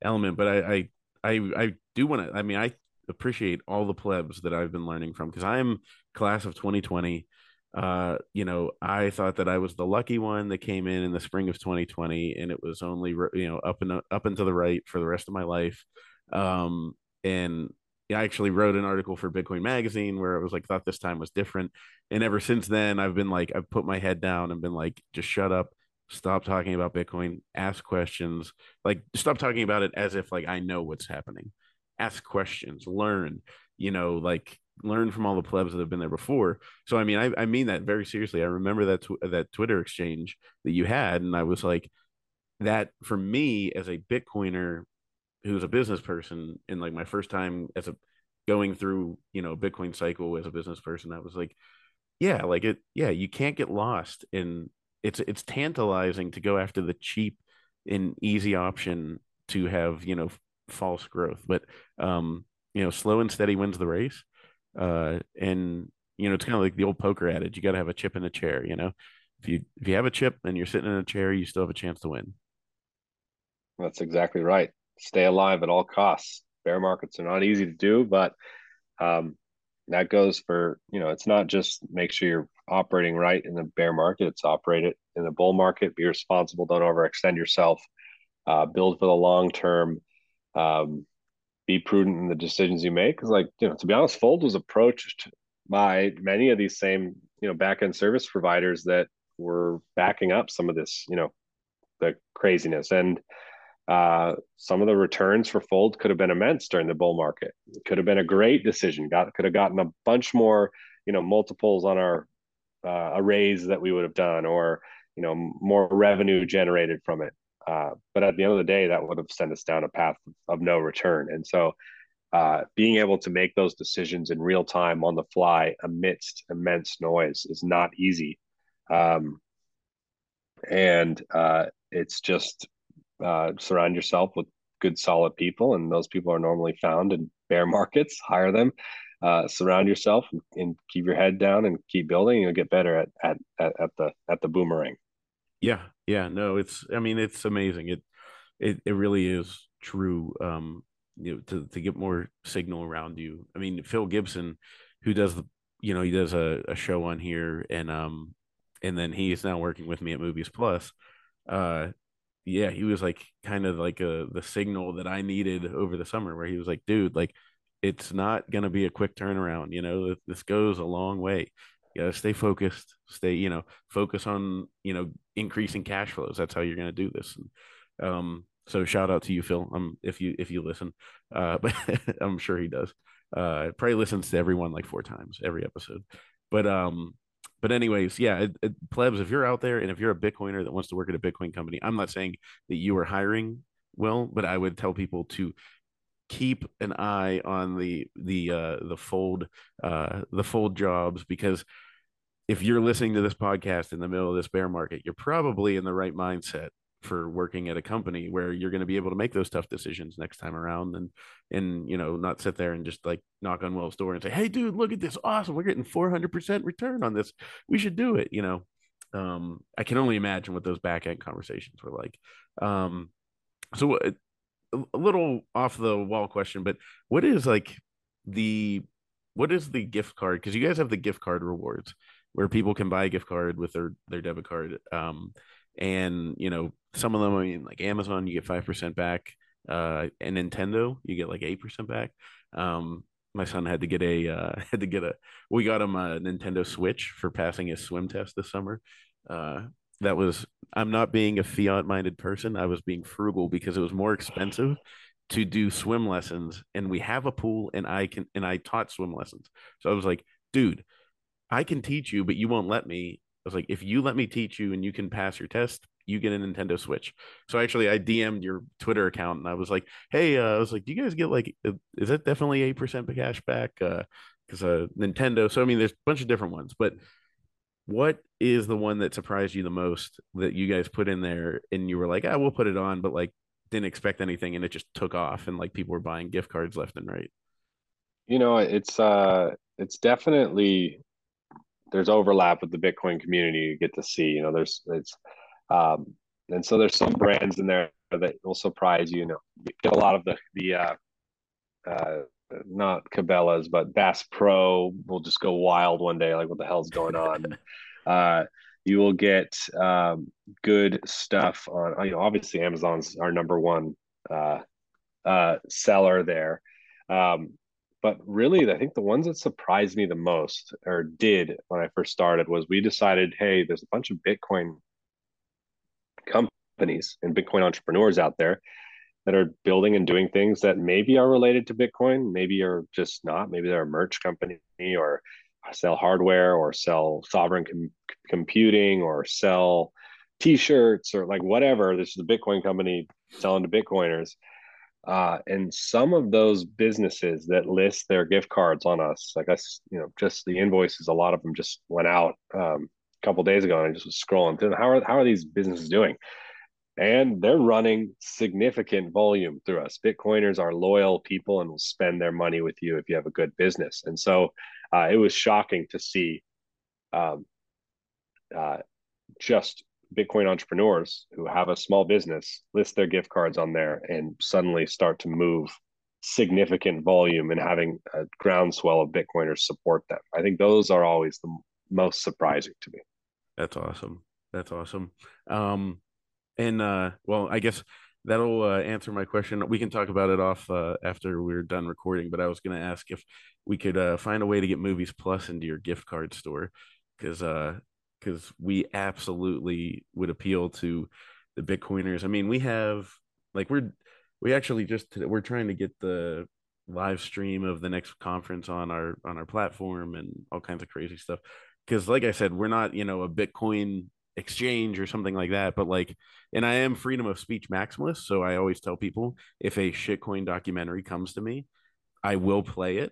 element but i i i, I do want to i mean i appreciate all the plebs that I've been learning from because I'm class of 2020. Uh, you know, I thought that I was the lucky one that came in in the spring of 2020, and it was only you know up and up and to the right for the rest of my life. Um, and I actually wrote an article for Bitcoin Magazine where it was like thought this time was different, and ever since then I've been like I've put my head down and been like just shut up, stop talking about Bitcoin, ask questions, like stop talking about it as if like I know what's happening ask questions, learn, you know, like learn from all the plebs that have been there before. So I mean, I, I mean that very seriously. I remember that tw- that Twitter exchange that you had, and I was like, that for me as a Bitcoiner who's a business person, and like my first time as a going through you know Bitcoin cycle as a business person, I was like, yeah, like it, yeah, you can't get lost in. It's it's tantalizing to go after the cheap and easy option to have you know false growth. But um, you know, slow and steady wins the race. Uh, and you know, it's kind of like the old poker adage: you got to have a chip in a chair. You know, if you if you have a chip and you're sitting in a chair, you still have a chance to win. That's exactly right. Stay alive at all costs. Bear markets are not easy to do, but um, that goes for you know, it's not just make sure you're operating right in the bear market. It's operate it in the bull market. Be responsible. Don't overextend yourself. Uh, build for the long term um, be prudent in the decisions you make. Because, like, you know, to be honest, Fold was approached by many of these same, you know, back end service providers that were backing up some of this, you know, the craziness. And uh, some of the returns for Fold could have been immense during the bull market. It could have been a great decision. Got could have gotten a bunch more, you know, multiples on our uh, arrays that we would have done, or you know, more revenue generated from it. Uh, but at the end of the day, that would have sent us down a path of no return. And so, uh, being able to make those decisions in real time on the fly amidst immense noise is not easy. Um, and uh, it's just uh, surround yourself with good, solid people, and those people are normally found in bear [LAUGHS] markets. Hire them, uh, surround yourself and, and, keep your head down and keep building. You'll get better at, at, at, at the, at the boomerang. Yeah. Yeah. No, it's, I mean, it's amazing. It, it, it really is true. Um, you know, to, to get more signal around you. I mean, Phil Gibson, who does the, you know, he does a, a show on here and, um, and then he is now working with me at Movies Plus. Uh, yeah, he was like kind of like a the signal that I needed over the summer, where he was like, dude, like it's not gonna be a quick turnaround. You know, this goes a long way. You gotta stay focused, stay, you know, focus on, you know, increasing cash flows. That's how you're gonna do this. And, um, so shout out to you, Phil. Um, if you if you listen, uh, [LAUGHS] but I'm sure he does. Uh, probably listens to everyone like four times every episode. But um, but anyways, yeah, it, it, plebs, if you're out there and if you're a Bitcoiner that wants to work at a Bitcoin company, I'm not saying that you are hiring well, but I would tell people to keep an eye on the the uh, the fold uh, the fold jobs because if you're listening to this podcast in the middle of this bear market, you're probably in the right mindset for working at a company where you're going to be able to make those tough decisions next time around and and you know not sit there and just like knock on Will's door and say hey dude look at this. Awesome. We're getting 400% return on this. We should do it you know? Um I can only imagine what those back end conversations were like. Um so uh, a little off the wall question but what is like the what is the gift card? Because you guys have the gift card rewards where people can buy a gift card with their their debit card. Um and you know some of them I mean like Amazon you get five percent back uh and Nintendo you get like eight percent back. Um my son had to get a uh [LAUGHS] had to get a we got him a Nintendo Switch for passing his swim test this summer. Uh that was I'm not being a fiat minded person. I was being frugal because it was more expensive to do swim lessons and we have a pool and I can and I taught swim lessons. So I was like dude I can teach you but you won't let me was like, if you let me teach you and you can pass your test, you get a Nintendo Switch. So actually, I DM'd your Twitter account and I was like, hey, uh, I was like, do you guys get like, is that definitely eight percent cash back? Because uh, uh, Nintendo. So I mean, there's a bunch of different ones, but what is the one that surprised you the most that you guys put in there and you were like, ah, we'll put it on, but like didn't expect anything and it just took off and like people were buying gift cards left and right. You know, it's uh, it's definitely there's overlap with the Bitcoin community you get to see. You know, there's it's um, and so there's some brands in there that will surprise you. You know, you get a lot of the the uh, uh, not Cabela's, but Bass Pro will just go wild one day, like what the hell's going on. [LAUGHS] uh, you will get um, good stuff on. You know, obviously Amazon's our number one uh, uh, seller there. Um, but really i think the ones that surprised me the most or did when i first started was we decided hey there's a bunch of bitcoin companies and bitcoin entrepreneurs out there that are building and doing things that maybe are related to bitcoin maybe are just not. Maybe they're a merch company or sell hardware or sell sovereign com- computing or sell t-shirts or like whatever. This is a bitcoin company selling to bitcoiners uh, and some of those businesses that list their gift cards on us, like us, you know, just the invoices, a lot of them just went out um, a couple days ago, and I just was scrolling through. How are how are these businesses doing? And they're running significant volume through us. Bitcoiners are loyal people and will spend their money with you if you have a good business. And so uh, it was shocking to see um, uh, just Bitcoin entrepreneurs who have a small business list their gift cards on there and suddenly start to move significant volume and having a groundswell of Bitcoiners support them. I think those are always the most surprising to me. That's awesome. That's awesome. Um, and uh, well, I guess that'll uh, answer my question. We can talk about it off uh, after we're done recording. But I was going to ask if we could uh, find a way to get Movies Plus into your gift card store because uh, because we absolutely would appeal to the Bitcoiners. I mean, we have like we're we actually just we're trying to get the live stream of the next conference on our on our platform and all kinds of crazy stuff. Because like I said, we're not you know a Bitcoin exchange or something like that, but like, and I am freedom of speech maximalist, so I always tell people if a shitcoin documentary comes to me, I will play it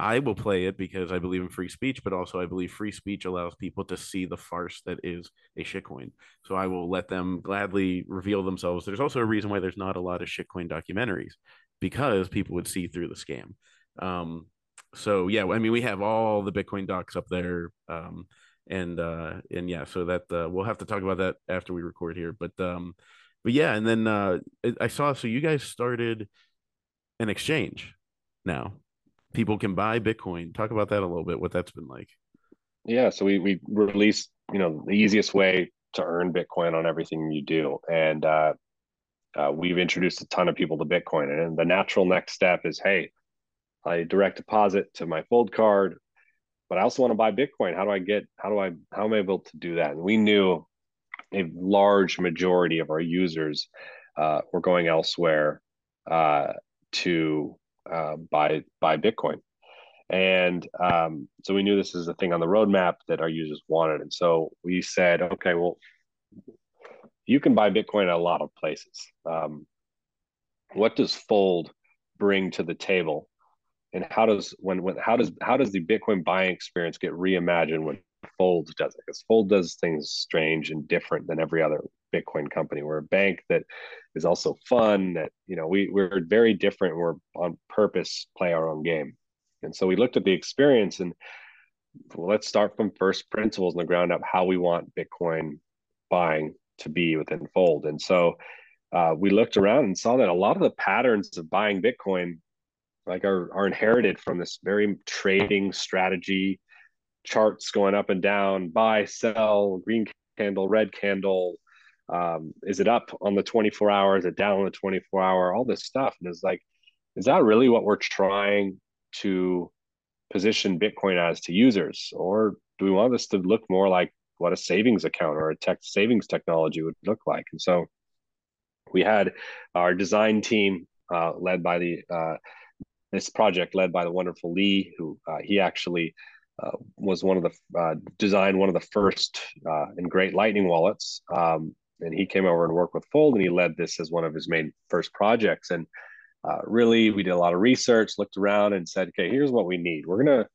I will play it because I believe in free speech, but also I believe free speech allows people to see the farce that is a shitcoin. So I will let them gladly reveal themselves. There's also a reason why there's not a lot of shitcoin documentaries because people would see through the scam. Um, so yeah, I mean, we have all the Bitcoin docs up there. Um, and uh and yeah so that uh, we'll have to talk about that after we record here but um but yeah and then uh i saw so you guys started an exchange now people can buy bitcoin talk about that a little bit what that's been like yeah so we we released you know the easiest way to earn bitcoin on everything you do and uh, uh, we've introduced a ton of people to bitcoin and the natural next step is hey i direct deposit to my fold card but I also want to buy Bitcoin. How do I get, how do I, how am I able to do that? And we knew a large majority of our users uh, were going elsewhere uh, to uh, buy, buy Bitcoin. And um, so we knew this is a thing on the roadmap that our users wanted. And so we said, okay, well, you can buy Bitcoin at a lot of places. Um, what does Fold bring to the table and how does when when how does how does the Bitcoin buying experience get reimagined when Fold does it? Because Fold does things strange and different than every other Bitcoin company. We're a bank that is also fun. That you know we we're very different. We're on purpose play our own game, and so we looked at the experience and well, let's start from first principles in the ground up. How we want Bitcoin buying to be within Fold, and so. Uh, we looked around and saw that a lot of the patterns of buying Bitcoin like are are inherited from this very trading strategy charts going up and down buy sell green candle red candle um, is it up on the 24 hours it down on the 24 hour? All this stuff. And it's like is that really what we're trying to position bitcoin as to users? Or do we want this to look more like what a savings account or a tech savings technology would look like? And so we had our design team uh, led by the uh, this project led by the wonderful Lee, who uh, he actually uh, was one of the uh, designed one of the first uh, and great Lightning wallets. Um, and he came over and worked with Fold, and he led this as one of his main first projects. And uh, really, we did a lot of research, looked around, and said, "Okay, here's what we need. We're gonna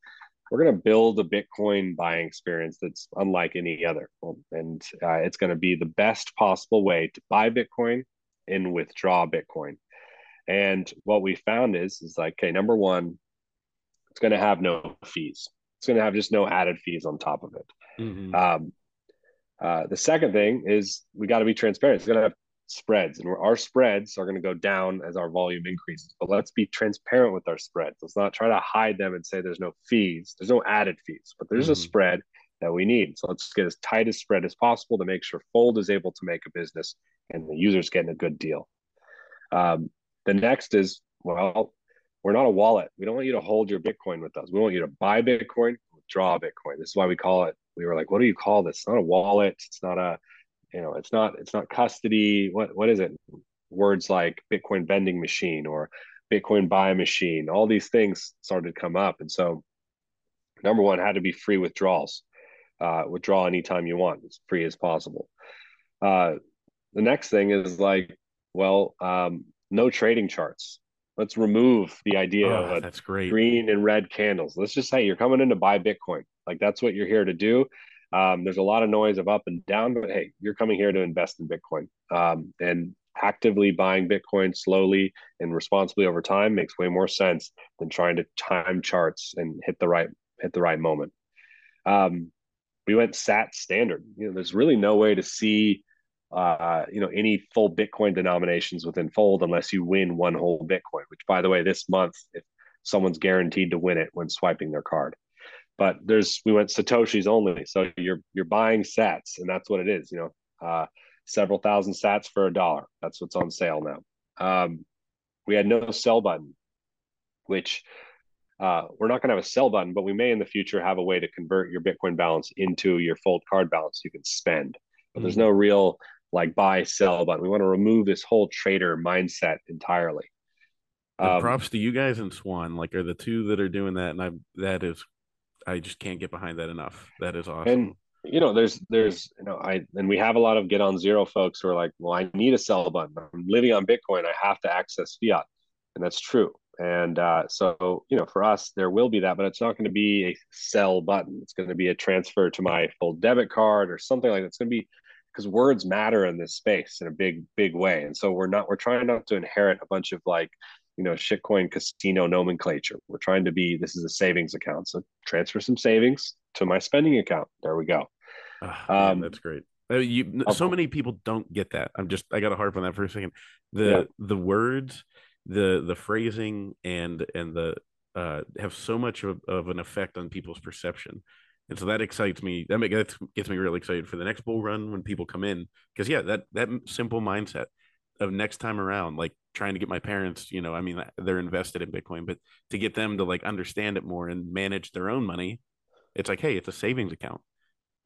we're gonna build a Bitcoin buying experience that's unlike any other, and uh, it's going to be the best possible way to buy Bitcoin and withdraw Bitcoin." And what we found is is like, okay, number one, it's going to have no fees. It's going to have just no added fees on top of it. Mm-hmm. Um, uh, the second thing is we got to be transparent. It's going to have spreads, and our spreads are going to go down as our volume increases. But let's be transparent with our spreads. Let's not try to hide them and say there's no fees. There's no added fees, but there's mm-hmm. a spread that we need. So let's get as tight a spread as possible to make sure Fold is able to make a business and the user's getting a good deal. Um, the next is, well, we're not a wallet. We don't want you to hold your Bitcoin with us. We want you to buy Bitcoin, withdraw Bitcoin. This is why we call it. We were like, what do you call this? It's not a wallet. It's not a, you know, it's not, it's not custody. What, what is it? Words like Bitcoin vending machine or Bitcoin buy machine. All these things started to come up, and so number one had to be free withdrawals. Uh, withdraw anytime you want, as free as possible. Uh, the next thing is like, well, um, no trading charts. Let's remove the idea oh, of that's great. green and red candles. Let's just say you're coming in to buy Bitcoin. Like that's what you're here to do. Um, there's a lot of noise of up and down, but hey, you're coming here to invest in Bitcoin. Um, and actively buying Bitcoin slowly and responsibly over time makes way more sense than trying to time charts and hit the right hit the right moment. Um, we went SAT standard. You know, there's really no way to see uh, you know, any full Bitcoin denominations within Fold unless you win one whole Bitcoin. Which, by the way, this month, if someone's guaranteed to win it when swiping their card. But there's we went satoshis only, so you're you're buying Sats, and that's what it is. You know, uh, several thousand Sats for a dollar. That's what's on sale now. Um, we had no sell button, which uh, we're not going to have a sell button, but we may in the future have a way to convert your Bitcoin balance into your Fold card balance you can spend. But mm-hmm. there's no real like buy sell button. We want to remove this whole trader mindset entirely. Um, props to you guys and Swan, like are the two that are doing that, and I that is, I just can't get behind that enough. That is awesome. And you know, there's there's you know, I and we have a lot of get on zero folks who are like, well, I need a sell button. I'm living on Bitcoin. I have to access fiat, and that's true. And uh, so, you know, for us, there will be that, but it's not going to be a sell button. It's going to be a transfer to my Fold debit card or something like that. It's going to be because words matter in this space in a big big way and so we're not we're trying not to inherit a bunch of like you know shitcoin casino nomenclature. We're trying to be this is a savings account, so transfer some savings to my spending account. There we go. Oh, man, um, that's great. Uh, you, so many people don't get that. I'm just I got to harp on that for a second. The yeah. the words, the the phrasing, and and the uh, have so much of, of an effect on people's perception. And so that excites me. That, makes, that gets me really excited for the next bull run when people come in. Because yeah, that that simple mindset of next time around, like trying to get my parents, you know, I mean, they're invested in Bitcoin, but to get them to like understand it more and manage their own money, it's like, hey, it's a savings account.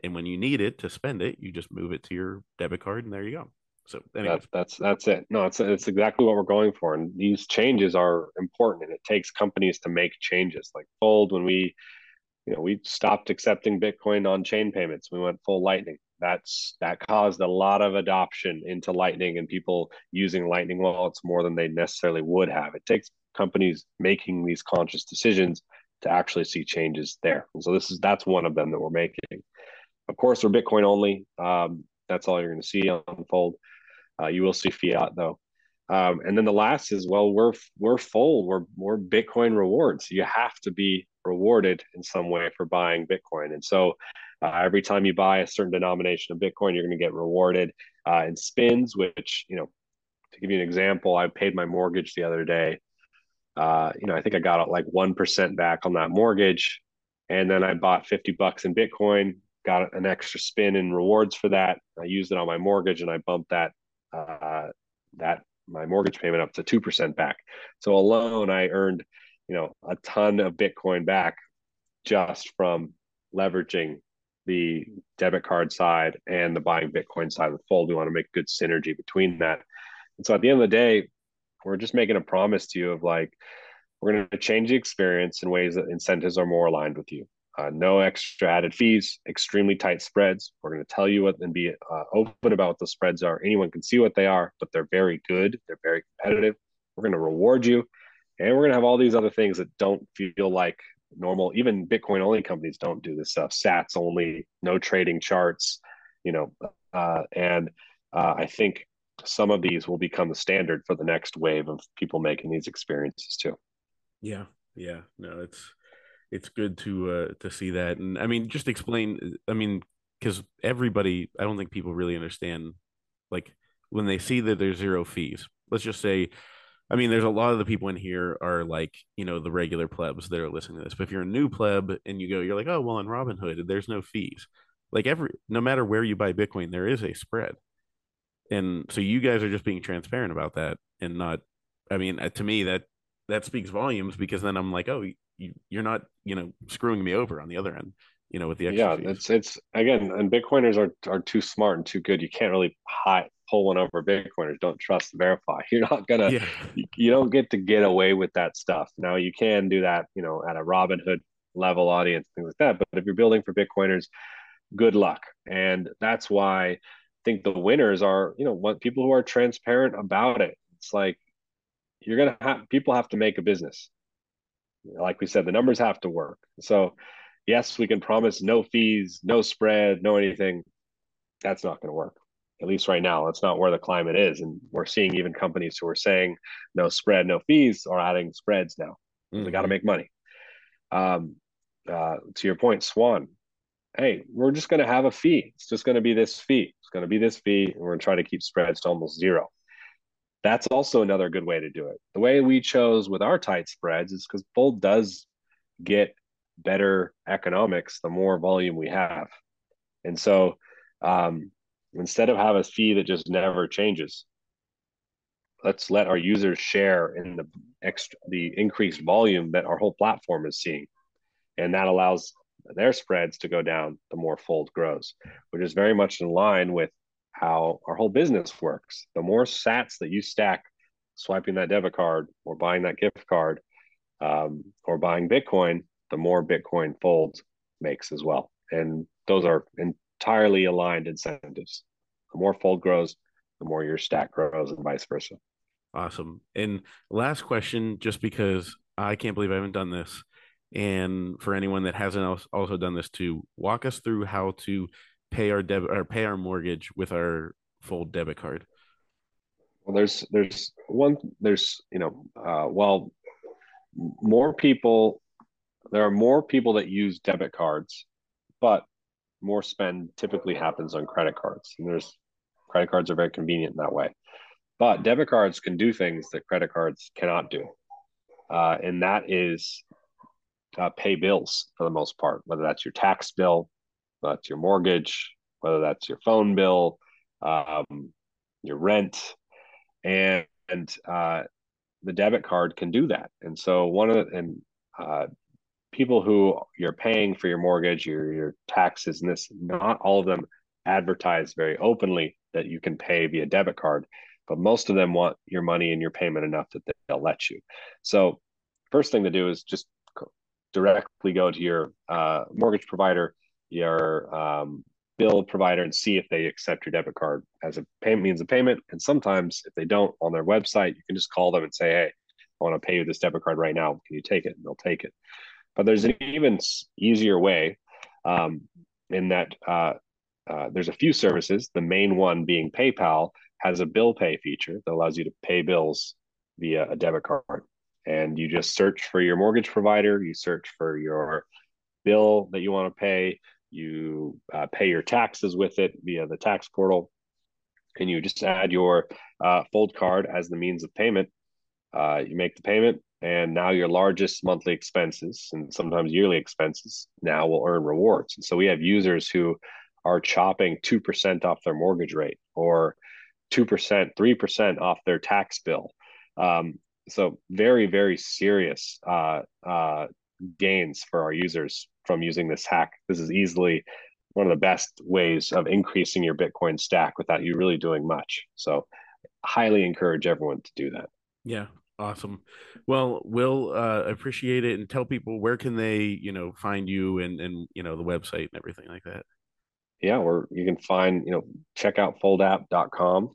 And when you need it to spend it, you just move it to your debit card and there you go. So that's that's that's it. No, it's it's exactly what we're going for. And these changes are important and it takes companies to make changes. Like Fold, when we you know, we stopped accepting Bitcoin on chain payments. We went full Lightning. That's that caused a lot of adoption into Lightning and people using Lightning wallets more than they necessarily would have. It takes companies making these conscious decisions to actually see changes there. And so this is that's one of them that we're making. Of course, we're Bitcoin only. Um, that's all you're going to see on Fold Uh, you will see fiat though. Um, and then the last is well, we're we're full. We're we're Bitcoin rewards. You have to be rewarded in some way for buying Bitcoin. And so uh, every time you buy a certain denomination of Bitcoin, you're going to get rewarded uh, in spins. Which you know, to give you an example, I paid my mortgage the other day. Uh, you know, I think I got like one percent back on that mortgage, and then I bought fifty bucks in Bitcoin got an extra spin in rewards for that. I used it on my mortgage and I bumped that uh, that my mortgage payment up to two percent back. So alone, I earned you know a ton of Bitcoin back just from leveraging the debit card side and the buying Bitcoin side with Fold. We want to make good synergy between that. And so at the end of the day, we're just making a promise to you of like we're going to change the experience in ways that incentives are more aligned with you. Uh, no extra added fees, extremely tight spreads. We're going to tell you what and be uh, open about what the spreads are. Anyone can see what they are, but they're very good. They're very competitive. We're going to reward you. And we're going to have all these other things that don't feel like normal. Even Bitcoin only companies don't do this stuff. Sats only, no trading charts, you know. Uh, and uh, I think some of these will become the standard for the next wave of people making these experiences too. Yeah. Yeah. No, it's it's good to uh, to see that. And I mean, just explain. I mean, because everybody, I don't think people really understand. Like when they see that there's zero fees. Let's just say, I mean, there's a lot of the people in here are like, you know, the regular plebs that are listening to this. But if you're a new pleb and you go, you're like, oh well, on Robinhood, there's no fees. Like every, no matter where you buy Bitcoin, there is a spread. And so you guys are just being transparent about that and not. I mean, uh, to me that that speaks volumes because then I'm like, oh, you, you're not you know screwing me over on the other end you know with the extra yeah fees. it's it's again and bitcoiners are are too smart and too good you can't really hide, pull one over bitcoiners don't trust verify [LAUGHS] you're not gonna yeah. you, you, don't get to get away with that stuff now you can do that you know at a robinhood level audience things like that but if you're building for bitcoiners good luck and that's why i think the winners are you know what people who are transparent about it it's like you're gonna have people have to make a business like we said, the numbers have to work. So, yes, we can promise no fees, no spread, no anything. That's not going to work. At least right now, that's not where the climate is. And we're seeing even companies who are saying no spread, no fees are adding spreads now. Mm-hmm. They got to make money. Um, uh, to your point, Swan, hey, we're just going to have a fee. It's just going to be this fee. It's going to be this fee. And we're going to try to keep spreads to almost zero that's also another good way to do it. The way we chose with our tight spreads is because Fold does get better economics the more volume we have. And so um, instead of have a fee that just never changes, let's let our users share in the extra the increased volume that our whole platform is seeing. And that allows their spreads to go down the more Fold grows, which is very much in line with how our whole business works. The more sats that you stack swiping that debit card or buying that gift card um, or buying Bitcoin, the more Bitcoin Fold makes as well. And those are entirely aligned incentives. The more Fold grows, the more your stack grows, and vice versa. Awesome. And last question, just because I can't believe I haven't done this. And for anyone that hasn't also done this too, walk us through how to pay our debit or pay our mortgage with our Fold debit card? Well, there's there's one there's you know uh, well more people there are more people that use debit cards, but more spend typically happens on credit cards. And there's credit cards are very convenient in that way. But debit cards can do things that credit cards cannot do. Uh, and that is uh, pay bills for the most part, whether that's your tax bill, whether that's your mortgage, whether that's your phone bill, um, your rent, and, and uh, the debit card can do that. And so one of the, and uh, people who you're paying for your mortgage, your your taxes, and this, not all of them advertise very openly that you can pay via debit card, but most of them want your money and your payment enough that they'll let you. So, first thing to do is just directly go to your uh, mortgage provider, your um, bill provider, and see if they accept your debit card as a payment means of payment. And sometimes, if they don't, on their website, you can just call them and say, "Hey, I want to pay you this debit card right now. Can you take it?" And they'll take it. But there's an even easier way um, in that uh, uh, there's a few services. The main one being PayPal has a bill pay feature that allows you to pay bills via a debit card. And you just search for your mortgage provider, you search for your bill that you want to pay, you uh, pay your taxes with it via the tax portal, and you just add your uh, fold card as the means of payment. Uh, you make the payment, and now your largest monthly expenses and sometimes yearly expenses now will earn rewards. And so we have users who are chopping 2% off their mortgage rate or 2%, 3% off their tax bill. Um, so very, very serious uh, uh, gains for our users from using this hack. This is easily one of the best ways of increasing your Bitcoin stack without you really doing much. So highly encourage everyone to do that. Yeah, Awesome. Well, we'll uh, appreciate it and tell people where can they, you know, find you and, and, you know, the website and everything like that. Yeah, where you can find, you know, check out foldapp.com.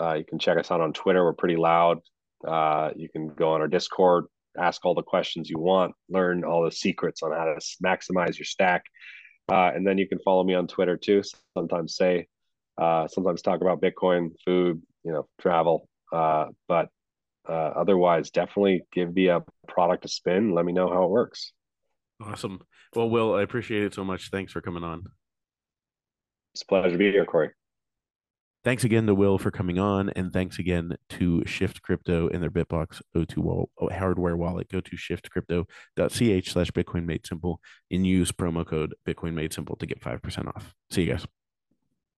Uh, you can check us out on Twitter. We're pretty loud. Uh, you can go on our Discord, ask all the questions you want, learn all the secrets on how to maximize your stack. Uh, and then you can follow me on Twitter too. Sometimes say, uh, sometimes talk about Bitcoin, food, you know, travel. Uh, but uh, otherwise, definitely give the uh, product a spin. Let me know how it works. Awesome. Well, Will, I appreciate it so much. Thanks for coming on. It's a pleasure to be here, Cory. Thanks again to Will for coming on, and thanks again to Shift Crypto and their Bitbox O2 hardware wallet. Go to shiftcrypto.ch slash Bitcoin Made Simple and use promo code Bitcoin Made Simple to get 5% off. See you guys.